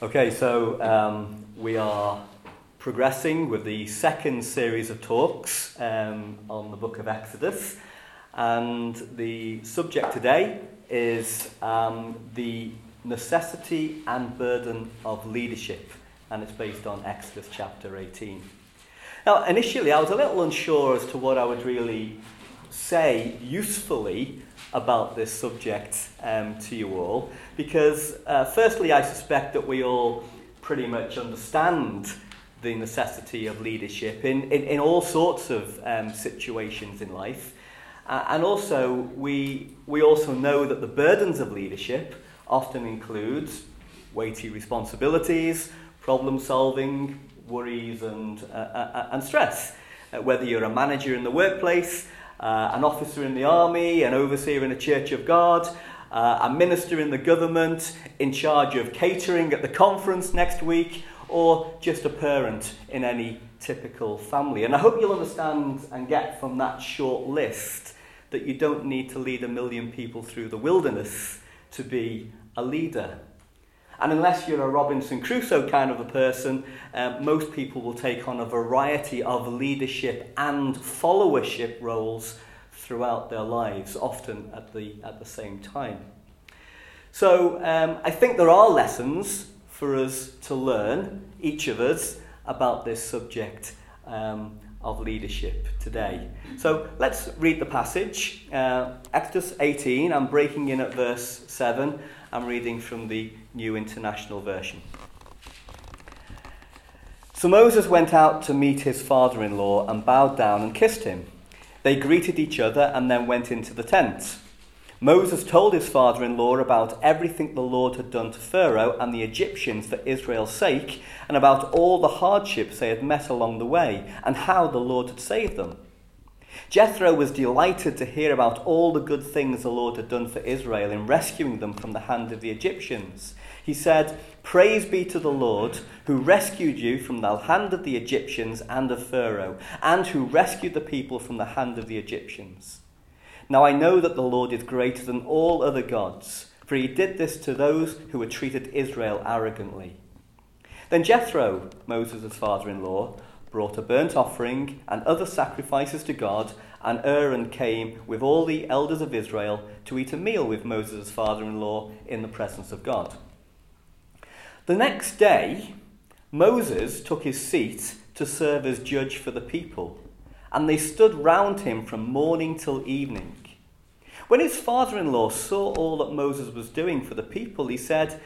Okay, so um, we are progressing with the second series of talks um, on the book of Exodus, and the subject today is um, the necessity and burden of leadership, and it's based on Exodus chapter 18. Now, initially, I was a little unsure as to what I would really say usefully about this subject um, to you all because, uh, firstly, I suspect that we all pretty much understand the necessity of leadership in, in, in all sorts of um, situations in life. Uh, and also, we, we also know that the burdens of leadership often include weighty responsibilities, problem solving, worries, and, uh, uh, and stress. Uh, whether you're a manager in the workplace, uh, an officer in the army, an overseer in a church of God, uh, a minister in the government, in charge of catering at the conference next week, or just a parent in any typical family. And I hope you'll understand and get from that short list that you don't need to lead a million people through the wilderness to be a leader. And unless you're a Robinson Crusoe kind of a person, uh, most people will take on a variety of leadership and followership roles throughout their lives, often at the, at the same time. So um, I think there are lessons for us to learn, each of us, about this subject um, of leadership today. So let's read the passage. Uh, Exodus 18, I'm breaking in at verse 7. I'm reading from the New International Version. So Moses went out to meet his father in law and bowed down and kissed him. They greeted each other and then went into the tent. Moses told his father in law about everything the Lord had done to Pharaoh and the Egyptians for Israel's sake, and about all the hardships they had met along the way, and how the Lord had saved them. Jethro was delighted to hear about all the good things the Lord had done for Israel in rescuing them from the hand of the Egyptians. He said, Praise be to the Lord, who rescued you from the hand of the Egyptians and of Pharaoh, and who rescued the people from the hand of the Egyptians. Now I know that the Lord is greater than all other gods, for he did this to those who had treated Israel arrogantly. Then Jethro, Moses' father in law, brought a burnt offering and other sacrifices to God, and Aaron came with all the elders of Israel to eat a meal with Moses' father in law in the presence of God. The next day, Moses took his seat to serve as judge for the people, and they stood round him from morning till evening. When his father in law saw all that Moses was doing for the people, he said,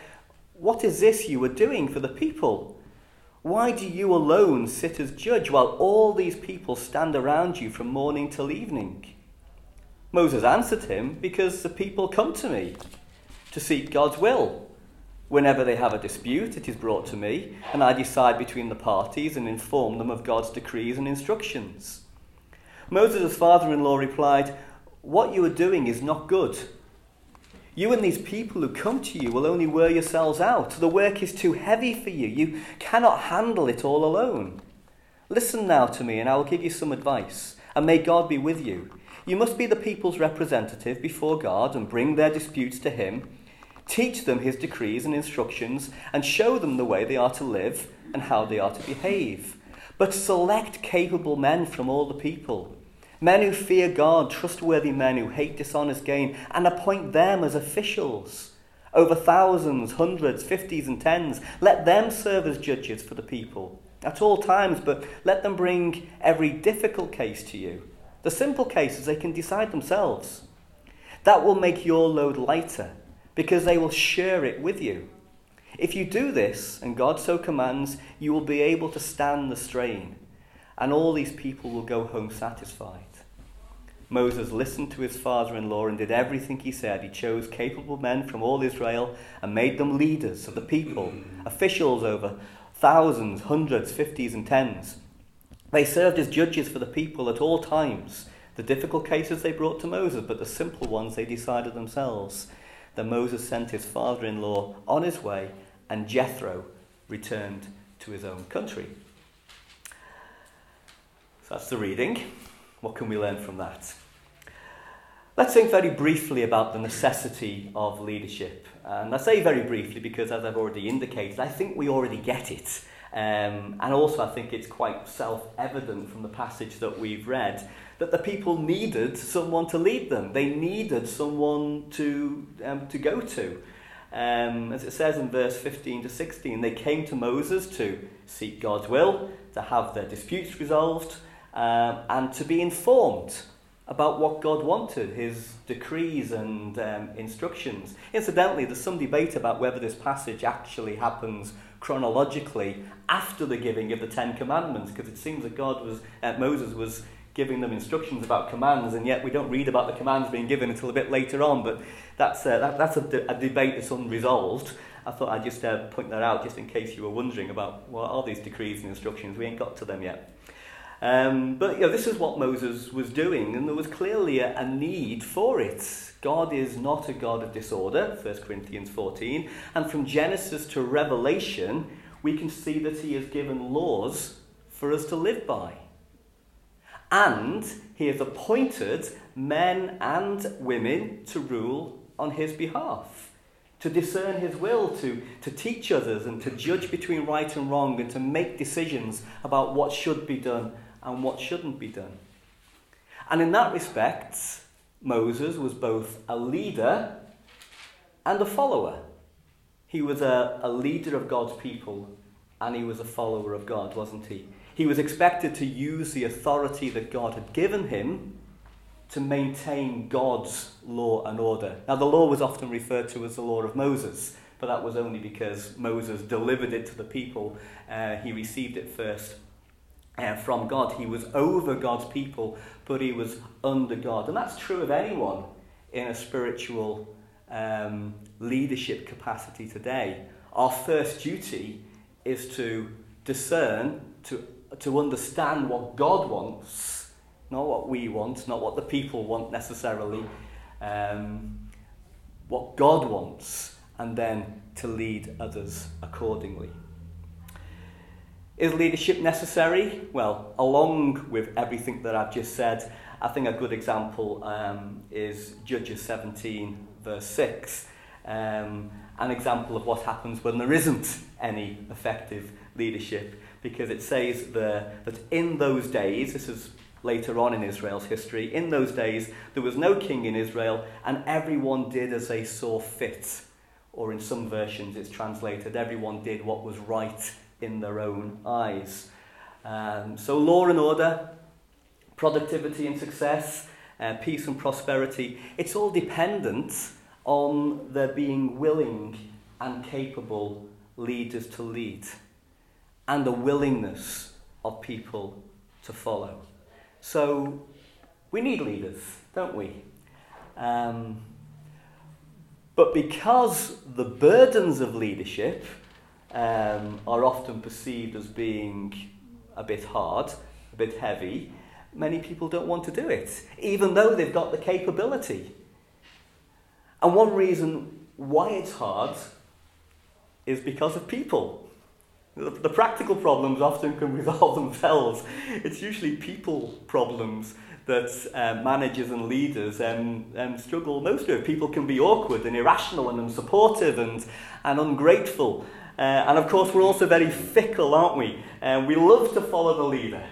What is this you are doing for the people? Why do you alone sit as judge while all these people stand around you from morning till evening? Moses answered him, Because the people come to me to seek God's will. Whenever they have a dispute, it is brought to me, and I decide between the parties and inform them of God's decrees and instructions. Moses' father in law replied, What you are doing is not good. You and these people who come to you will only wear yourselves out. The work is too heavy for you. You cannot handle it all alone. Listen now to me, and I will give you some advice, and may God be with you. You must be the people's representative before God and bring their disputes to Him. Teach them his decrees and instructions, and show them the way they are to live and how they are to behave. But select capable men from all the people, men who fear God, trustworthy men who hate dishonest gain, and appoint them as officials over thousands, hundreds, fifties, and tens. Let them serve as judges for the people at all times, but let them bring every difficult case to you. The simple cases they can decide themselves. That will make your load lighter because they will share it with you. If you do this, and God so commands, you will be able to stand the strain, and all these people will go home satisfied. Moses listened to his father in law and did everything he said. He chose capable men from all Israel and made them leaders of the people, officials over thousands, hundreds, fifties, and tens. They served as judges for the people at all times. The difficult cases they brought to Moses, but the simple ones they decided themselves. Then Moses sent his father in law on his way, and Jethro returned to his own country. So that's the reading. What can we learn from that? Let's think very briefly about the necessity of leadership. And I say very briefly because, as I've already indicated, I think we already get it. Um, and also, I think it's quite self evident from the passage that we've read that the people needed someone to lead them. They needed someone to, um, to go to. Um, as it says in verse 15 to 16, they came to Moses to seek God's will, to have their disputes resolved, um, and to be informed about what God wanted, his decrees and um, instructions. Incidentally, there's some debate about whether this passage actually happens chronologically after the giving of the Ten Commandments, because it seems that God was, uh, Moses was giving them instructions about commands, and yet we don't read about the commands being given until a bit later on. But that's, uh, that, that's a, de- a, debate that's unresolved. I thought I'd just uh, point that out just in case you were wondering about what are these decrees and instructions. We ain't got to them yet. Um, but you know, this is what Moses was doing, and there was clearly a, a need for it. God is not a God of disorder, 1 Corinthians 14. And from Genesis to Revelation, we can see that he has given laws for us to live by. And he has appointed men and women to rule on his behalf, to discern his will, to, to teach others, and to judge between right and wrong, and to make decisions about what should be done and what shouldn't be done. And in that respect, Moses was both a leader and a follower. He was a, a leader of God's people and he was a follower of God, wasn't he? He was expected to use the authority that God had given him to maintain God's law and order. Now, the law was often referred to as the law of Moses, but that was only because Moses delivered it to the people. Uh, he received it first uh, from God. He was over God's people, but he was under God. And that's true of anyone in a spiritual um, leadership capacity today. Our first duty is to discern, to, to understand what God wants, not what we want, not what the people want necessarily, um, what God wants, and then to lead others accordingly. Is leadership necessary? Well, along with everything that I've just said, I think a good example um, is Judges 17, verse 6. Um, an example of what happens when there isn't any effective leadership, because it says there that in those days, this is later on in Israel's history, in those days there was no king in Israel, and everyone did as they saw fit. Or in some versions, it's translated, everyone did what was right in their own eyes. Um, so, law and order, productivity and success, uh, peace and prosperity, it's all dependent on there being willing and capable leaders to lead and a willingness of people to follow. So, we need leaders, don't we? Um, but because the burdens of leadership um, are often perceived as being a bit hard, a bit heavy, many people don't want to do it, even though they've got the capability. And one reason why it's hard is because of people. The, the practical problems often can resolve themselves. It's usually people problems that uh, managers and leaders um, um, struggle most with. People can be awkward and irrational and unsupportive and, and ungrateful. Uh, and of course, we're also very fickle, aren't we? Um, we love to follow the leader,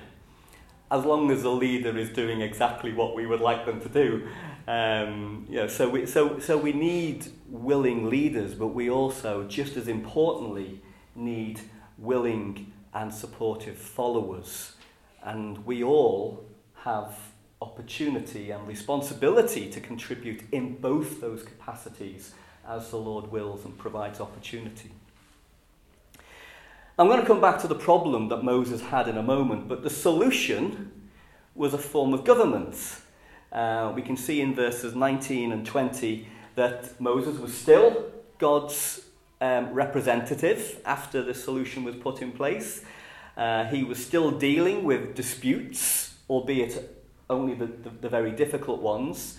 as long as the leader is doing exactly what we would like them to do. Um, you know, so, we, so, so we need willing leaders, but we also, just as importantly, need willing and supportive followers. And we all have opportunity and responsibility to contribute in both those capacities as the Lord wills and provides opportunity. I'm going to come back to the problem that Moses had in a moment, but the solution was a form of government. Uh, we can see in verses 19 and 20 that Moses was still God's um, representative after the solution was put in place. Uh, he was still dealing with disputes, albeit only the, the, the very difficult ones.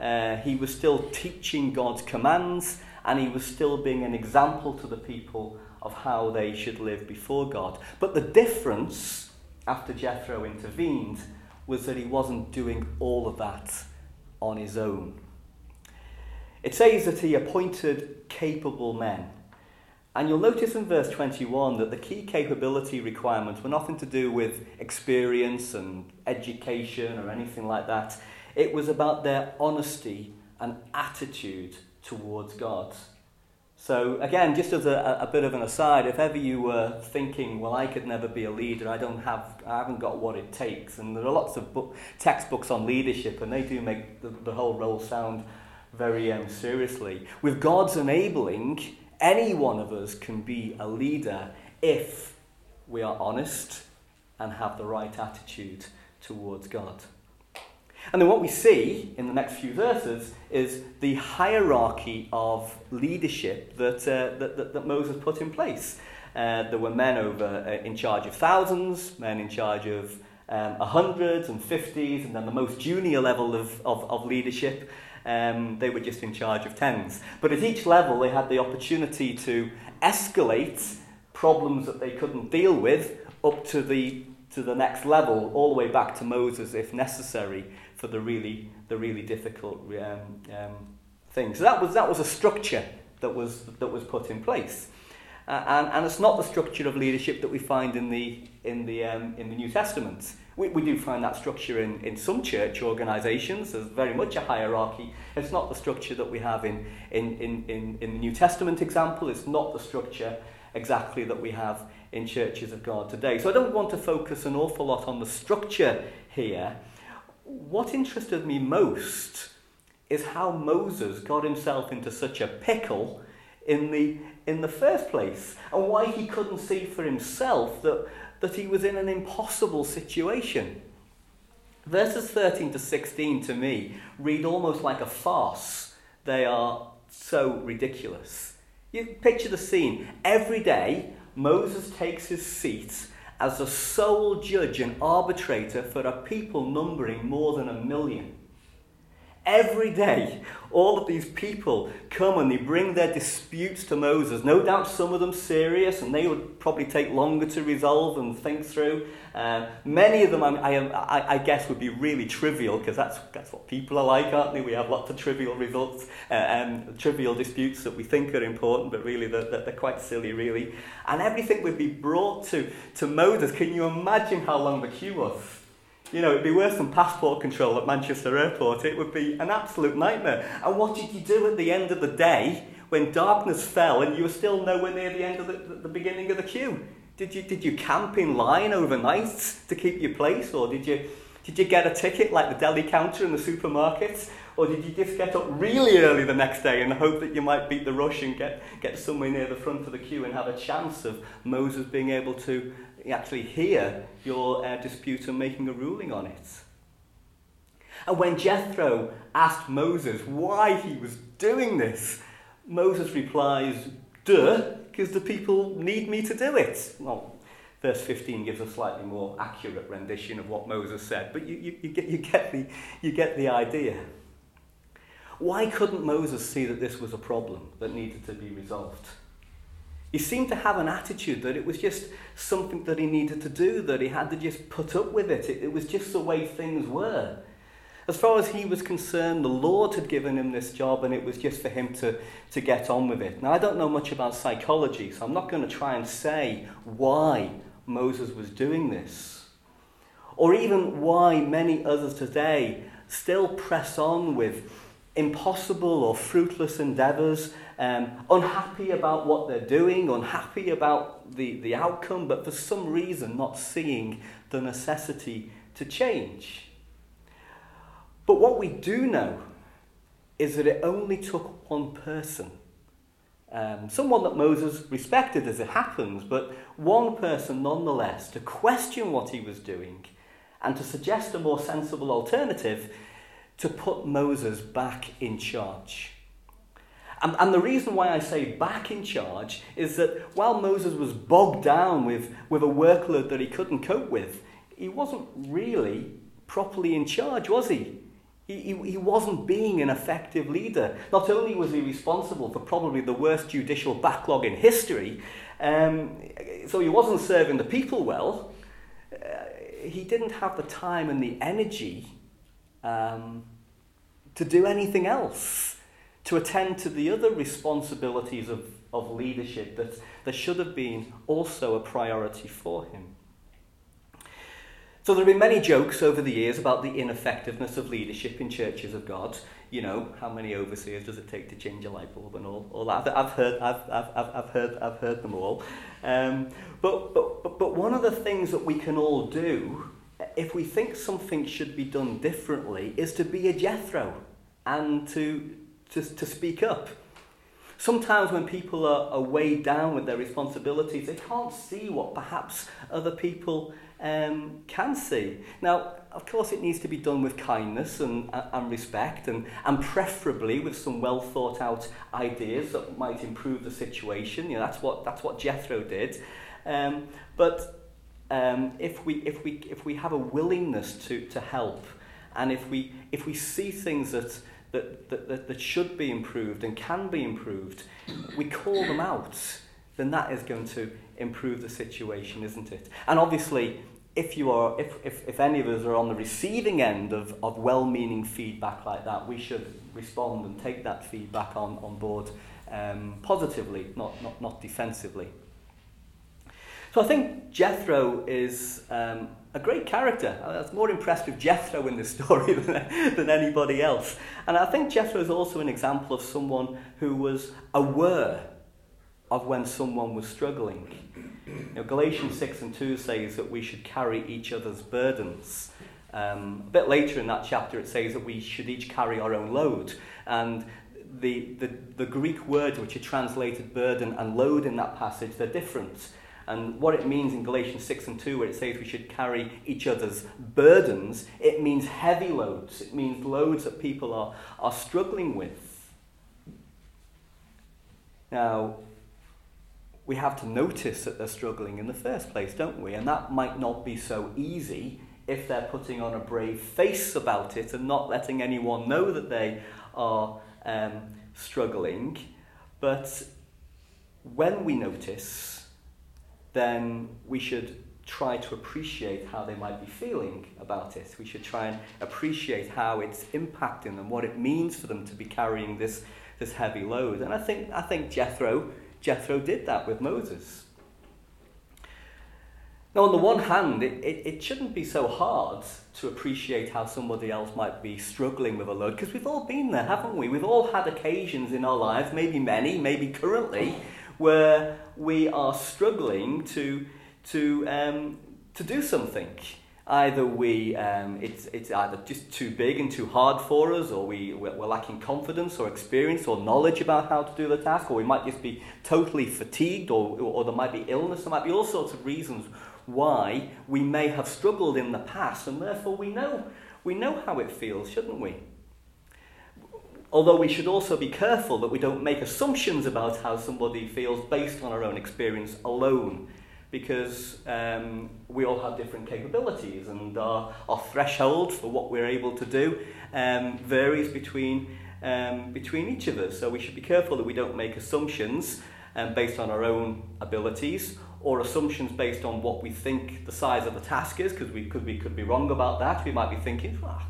Uh, he was still teaching God's commands, and he was still being an example to the people of how they should live before God. But the difference after Jethro intervened was that he wasn't doing all of that on his own. It says that he appointed capable men. And you'll notice in verse 21 that the key capability requirements were nothing to do with experience and education or anything like that. It was about their honesty and attitude towards God. So, again, just as a, a bit of an aside, if ever you were thinking, well, I could never be a leader, I, don't have, I haven't got what it takes, and there are lots of book, textbooks on leadership, and they do make the, the whole role sound very um, seriously. With God's enabling, any one of us can be a leader if we are honest and have the right attitude towards God. And then what we see in the next few verses is the hierarchy of leadership that, uh, that, that, that, Moses put in place. Uh, there were men over uh, in charge of thousands, men in charge of um, hundreds and fifties, and then the most junior level of, of, of leadership, um, they were just in charge of tens. But at each level, they had the opportunity to escalate problems that they couldn't deal with up to the to the next level, all the way back to Moses if necessary for the really, the really difficult um, um, things. So that was, that was a structure that was, that was put in place. Uh, and, and it's not the structure of leadership that we find in the, in the, um, in the New Testament. We, we do find that structure in, in some church organisations. There's very much a hierarchy. It's not the structure that we have in, in, in, in, in the New Testament example. It's not the structure exactly that we have in churches of God today. So I don't want to focus an awful lot on the structure here what interested me most is how Moses got himself into such a pickle in the, in the first place and why he couldn't see for himself that, that he was in an impossible situation. Verses 13 to 16 to me read almost like a farce. They are so ridiculous. You picture the scene. Every day, Moses takes his seat as a sole judge and arbitrator for a people numbering more than a million. Every day, all of these people come and they bring their disputes to Moses. No doubt some of them serious, and they would probably take longer to resolve and think through. Uh, many of them, I, I, I, guess, would be really trivial because that's, that's what people are like, aren't they? We have lots of trivial results, uh, um, trivial disputes that we think are important, but really they're, they're quite silly, really. And everything would be brought to, to Moses. Can you imagine how long the queue was? You know, it'd be worse than passport control at Manchester Airport. It would be an absolute nightmare. And what did you do at the end of the day when darkness fell and you were still nowhere near the end of the, the beginning of the queue? Did you, did you camp in line overnight to keep your place? Or did you, did you get a ticket like the deli counter in the supermarkets? Or did you just get up really early the next day and hope that you might beat the rush and get, get somewhere near the front of the queue and have a chance of Moses being able to actually hear your uh, dispute and making a ruling on it. And when Jethro asked Moses why he was doing this, Moses replies, Duh, because the people need me to do it. Well, verse 15 gives a slightly more accurate rendition of what Moses said, but you, you, you, get, you, get, the, you get the idea. Why couldn't Moses see that this was a problem that needed to be resolved? He seemed to have an attitude that it was just something that he needed to do, that he had to just put up with it. It, it was just the way things were. As far as he was concerned, the Lord had given him this job and it was just for him to, to get on with it. Now, I don't know much about psychology, so I'm not going to try and say why Moses was doing this, or even why many others today still press on with impossible or fruitless endeavours um, unhappy about what they're doing, unhappy about the, the outcome, but for some reason not seeing the necessity to change. But what we do know is that it only took one person. Um, someone that Moses respected as it happens, but one person nonetheless to question what he was doing and to suggest a more sensible alternative to put Moses back in charge. And, and the reason why I say back in charge is that while Moses was bogged down with, with a workload that he couldn't cope with, he wasn't really properly in charge, was he? He, he, he wasn't being an effective leader. Not only was he responsible for probably the worst judicial backlog in history, um, so he wasn't serving the people well, uh, he didn't have the time and the energy um, to do anything else, to attend to the other responsibilities of, of leadership that, that should have been also a priority for him. So there have been many jokes over the years about the ineffectiveness of leadership in churches of God. You know, how many overseers does it take to change a light bulb and all, all that. I've heard, I've, I've, I've, heard, I've heard them all. Um, but, but, but one of the things that we can all do, if we think something should be done differently, is to be a Jethro and to, to, to speak up. Sometimes when people are, are weighed down with their responsibilities, they can't see what perhaps other people um, can see. Now, of course, it needs to be done with kindness and, and respect, and, and preferably with some well thought out ideas that might improve the situation. You know, that's what that's what Jethro did. Um, but um, if we if we if we have a willingness to to help, and if we if we see things that that, that, that, that should be improved and can be improved, we call them out, then that is going to improve the situation, isn't it? And obviously, if you are, if, if, if any of us are on the receiving end of, of well-meaning feedback like that, we should respond and take that feedback on, on board um, positively, not, not, not defensively. So I think Jethro is um, a great character. I was more impressed with Jethro in this story than, than anybody else. And I think Jethro is also an example of someone who was aware of when someone was struggling. You know, Galatians 6 and 2 says that we should carry each other's burdens. Um, a bit later in that chapter, it says that we should each carry our own load. And the, the, the Greek words which are translated burden and load in that passage, they're different. And what it means in Galatians 6 and 2, where it says we should carry each other's burdens, it means heavy loads. It means loads that people are, are struggling with. Now, we have to notice that they're struggling in the first place, don't we? And that might not be so easy if they're putting on a brave face about it and not letting anyone know that they are um, struggling. But when we notice, then we should try to appreciate how they might be feeling about it. We should try and appreciate how it's impacting them, what it means for them to be carrying this, this heavy load. And I think, I think Jethro Jethro did that with Moses. Now, on the one hand, it, it, it shouldn't be so hard to appreciate how somebody else might be struggling with a load, because we've all been there, haven't we? We've all had occasions in our lives, maybe many, maybe currently, where we are struggling to, to, um, to do something. Either we, um, it's, it's either just too big and too hard for us, or we, we're lacking confidence or experience or knowledge about how to do the task, or we might just be totally fatigued, or, or there might be illness, there might be all sorts of reasons why we may have struggled in the past, and therefore we know, we know how it feels, shouldn't we? Although we should also be careful that we don't make assumptions about how somebody feels based on our own experience alone because um, we all have different capabilities and our, our threshold for what we're able to do um, varies between, um, between each of us. So we should be careful that we don't make assumptions um, based on our own abilities or assumptions based on what we think the size of the task is because we could, we could be wrong about that. We might be thinking, oh,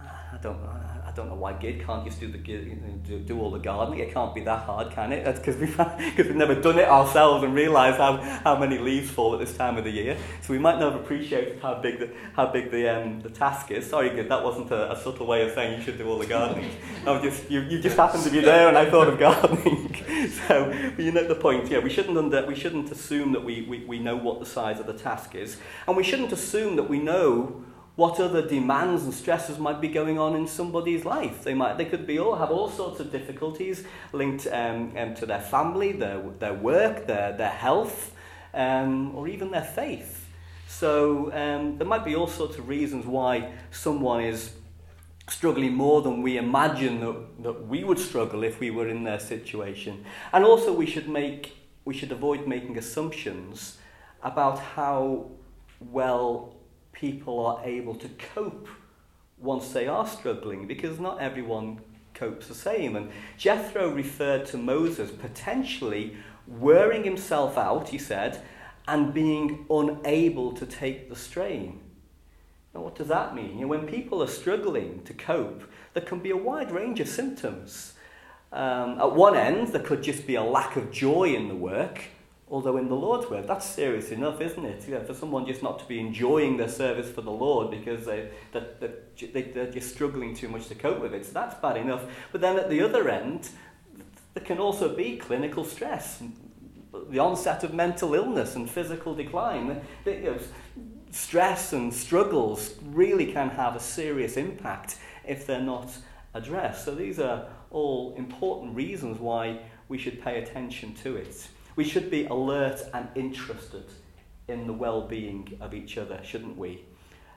I don't know, don't know why Gid can't just do the do, do all the gardening. It can't be that hard, can it? That's because we've because we've never done it ourselves and realised how, how many leaves fall at this time of the year. So we might not have appreciated how big the how big the um, the task is. Sorry, Gid, that wasn't a, a subtle way of saying you should do all the gardening. I just you, you just happened to be there and I thought of gardening. so you know the point. Yeah, we shouldn't under, we shouldn't assume that we, we, we know what the size of the task is, and we shouldn't assume that we know what other demands and stresses might be going on in somebody's life. They might, they could be all have all sorts of difficulties linked um, um, to their family, their their work, their their health, um, or even their faith. So um, there might be all sorts of reasons why someone is struggling more than we imagine that, that we would struggle if we were in their situation. And also we should make we should avoid making assumptions about how well people are able to cope once they are struggling because not everyone copes the same. And Jethro referred to Moses potentially wearing himself out, he said, and being unable to take the strain. Now, what does that mean? You know, when people are struggling to cope, there can be a wide range of symptoms. Um, at one end, there could just be a lack of joy in the work, although in the Lord's work, that's serious enough, isn't it? Yeah, for someone just not to be enjoying their service for the Lord because they, they, they're just struggling too much to cope with it, so that's bad enough. But then at the other end, there can also be clinical stress, the onset of mental illness and physical decline. You know, stress and struggles really can have a serious impact if they're not addressed. So these are all important reasons why we should pay attention to it. We should be alert and interested in the well being of each other, shouldn't we?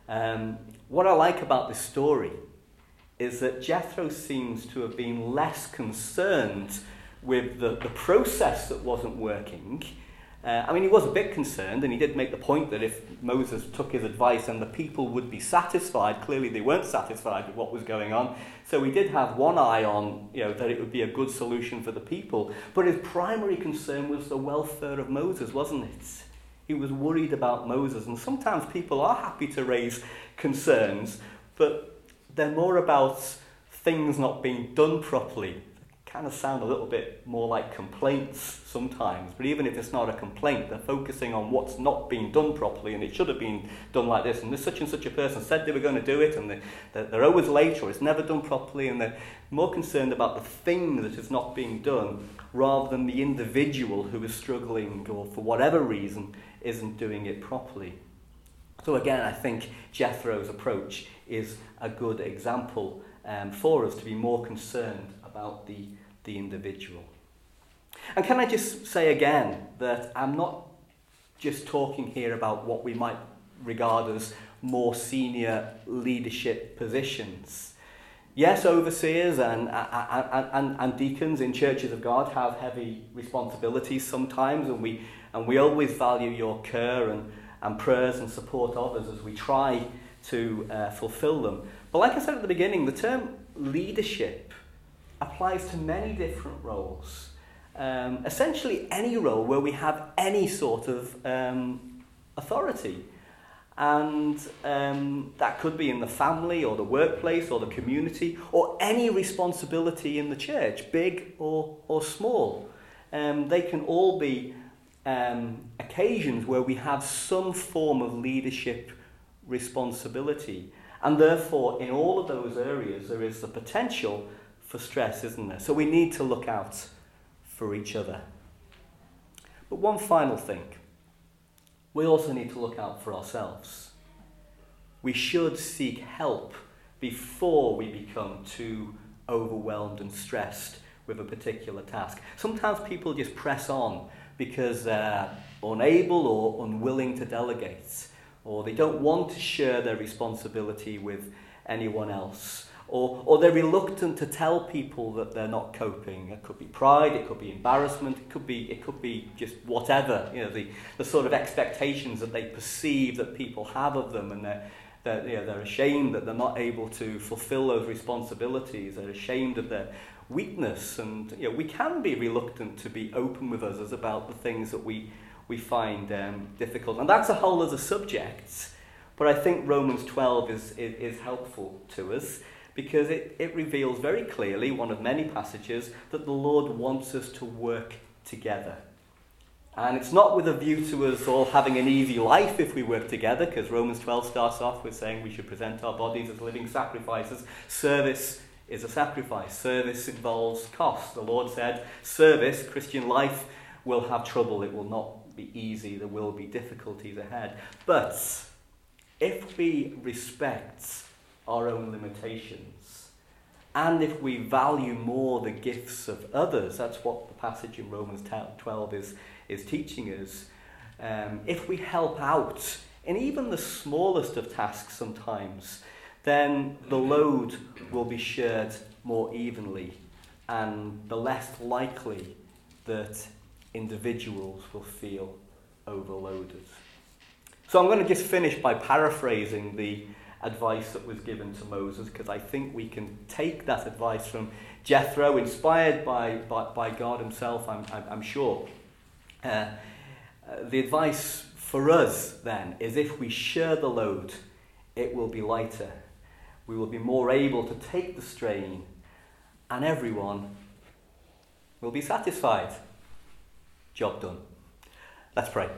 Um, what I like about this story is that Jethro seems to have been less concerned with the, the process that wasn't working uh, I mean, he was a bit concerned, and he did make the point that if Moses took his advice and the people would be satisfied, clearly they weren't satisfied with what was going on. So he did have one eye on, you know, that it would be a good solution for the people. But his primary concern was the welfare of Moses, wasn't it? He was worried about Moses, and sometimes people are happy to raise concerns, but they're more about things not being done properly kind of sound a little bit more like complaints sometimes. But even if it's not a complaint, they're focusing on what's not being done properly and it should have been done like this. And this such and such a person said they were going to do it and they, they're always late or it's never done properly and they're more concerned about the thing that is not being done rather than the individual who is struggling or for whatever reason isn't doing it properly. So again, I think Jethro's approach is a good example um, for us to be more concerned about the the individual. And can I just say again that I'm not just talking here about what we might regard as more senior leadership positions. Yes, overseers and, and, and, and deacons in churches of God have heavy responsibilities sometimes, and we, and we always value your care and, and prayers and support of us as we try to uh, fulfill them. But like I said at the beginning, the term leadership applies to many different roles. Um, essentially, any role where we have any sort of um, authority. And um, that could be in the family or the workplace or the community or any responsibility in the church, big or, or small. Um, they can all be um, occasions where we have some form of leadership responsibility. And therefore, in all of those areas, there is the potential for stress, isn't there? So we need to look out for each other. But one final thing we also need to look out for ourselves. We should seek help before we become too overwhelmed and stressed with a particular task. Sometimes people just press on because they're unable or unwilling to delegate, or they don't want to share their responsibility with anyone else or, or they're reluctant to tell people that they're not coping. It could be pride, it could be embarrassment, it could be, it could be just whatever, you know, the, the sort of expectations that they perceive that people have of them and they're, they're, you know, they're ashamed that they're not able to fulfill those responsibilities, they're ashamed of their weakness and you know, we can be reluctant to be open with others about the things that we, we find um, difficult. And that's a whole other subject, but I think Romans 12 is, is, is helpful to us because it, it reveals very clearly, one of many passages, that the Lord wants us to work together. And it's not with a view to us all having an easy life if we work together, because Romans 12 starts off with saying we should present our bodies as living sacrifices. Service is a sacrifice, service involves cost. The Lord said, service, Christian life, will have trouble, it will not be easy, there will be difficulties ahead. But if we respect our own limitations. And if we value more the gifts of others, that's what the passage in Romans 12 is, is teaching us. Um, if we help out in even the smallest of tasks sometimes, then the load will be shared more evenly and the less likely that individuals will feel overloaded. So I'm going to just finish by paraphrasing the advice that was given to Moses because I think we can take that advice from Jethro, inspired by, by, by God himself, I'm, I'm, I'm sure. Uh, uh, the advice for us then is if we share the load, it will be lighter. we will be more able to take the strain, and everyone will be satisfied. Job done. Let's pray.